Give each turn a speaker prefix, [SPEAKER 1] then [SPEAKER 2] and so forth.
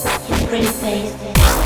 [SPEAKER 1] Pretty face.